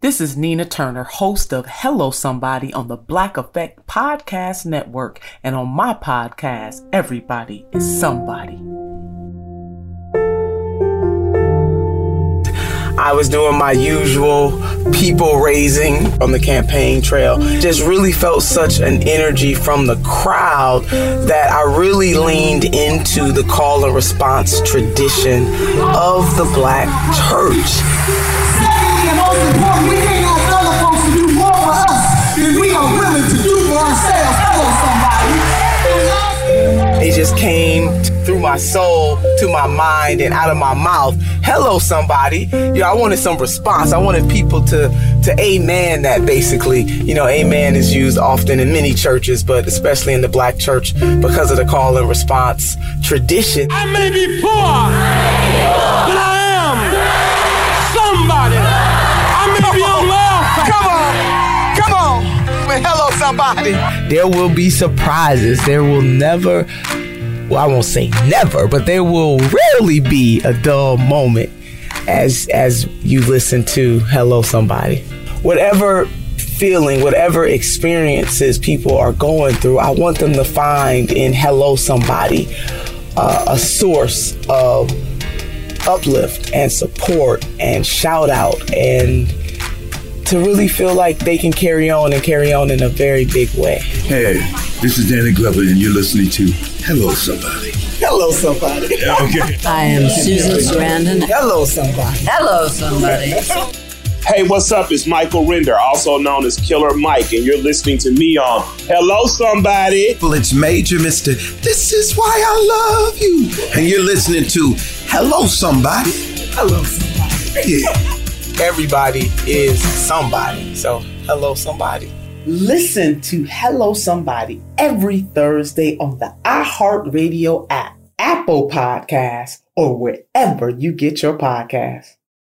This is Nina Turner, host of Hello Somebody on the Black Effect Podcast Network. And on my podcast, Everybody is Somebody. I was doing my usual people raising on the campaign trail. Just really felt such an energy from the crowd that I really leaned into the call and response tradition of the black church. Through my soul to my mind and out of my mouth. Hello, somebody. You know, I wanted some response. I wanted people to to amen that basically. You know, amen is used often in many churches, but especially in the black church because of the call and response tradition. I may be poor, but I am somebody. I may be on welfare. Come on. Come on. Well, hello, somebody. There will be surprises. There will never, well, I won't say never, but there will rarely be a dull moment as as you listen to Hello Somebody. Whatever feeling, whatever experiences people are going through, I want them to find in Hello Somebody uh, a source of uplift and support and shout out and to really feel like they can carry on and carry on in a very big way. Hey, this is Danny Glover, and you're listening to Hello Somebody. Hello, somebody. Okay. I am Susan Sarandon. Hello, somebody. Hello, somebody. Hey, what's up? It's Michael Render, also known as Killer Mike, and you're listening to me on Hello Somebody. Well, it's Major Mister. This is why I love you. And you're listening to Hello Somebody. Hello, somebody. Yeah. Everybody is somebody. So, hello, somebody. Listen to Hello Somebody every Thursday on the iHeartRadio app, Apple Podcasts, or wherever you get your podcasts.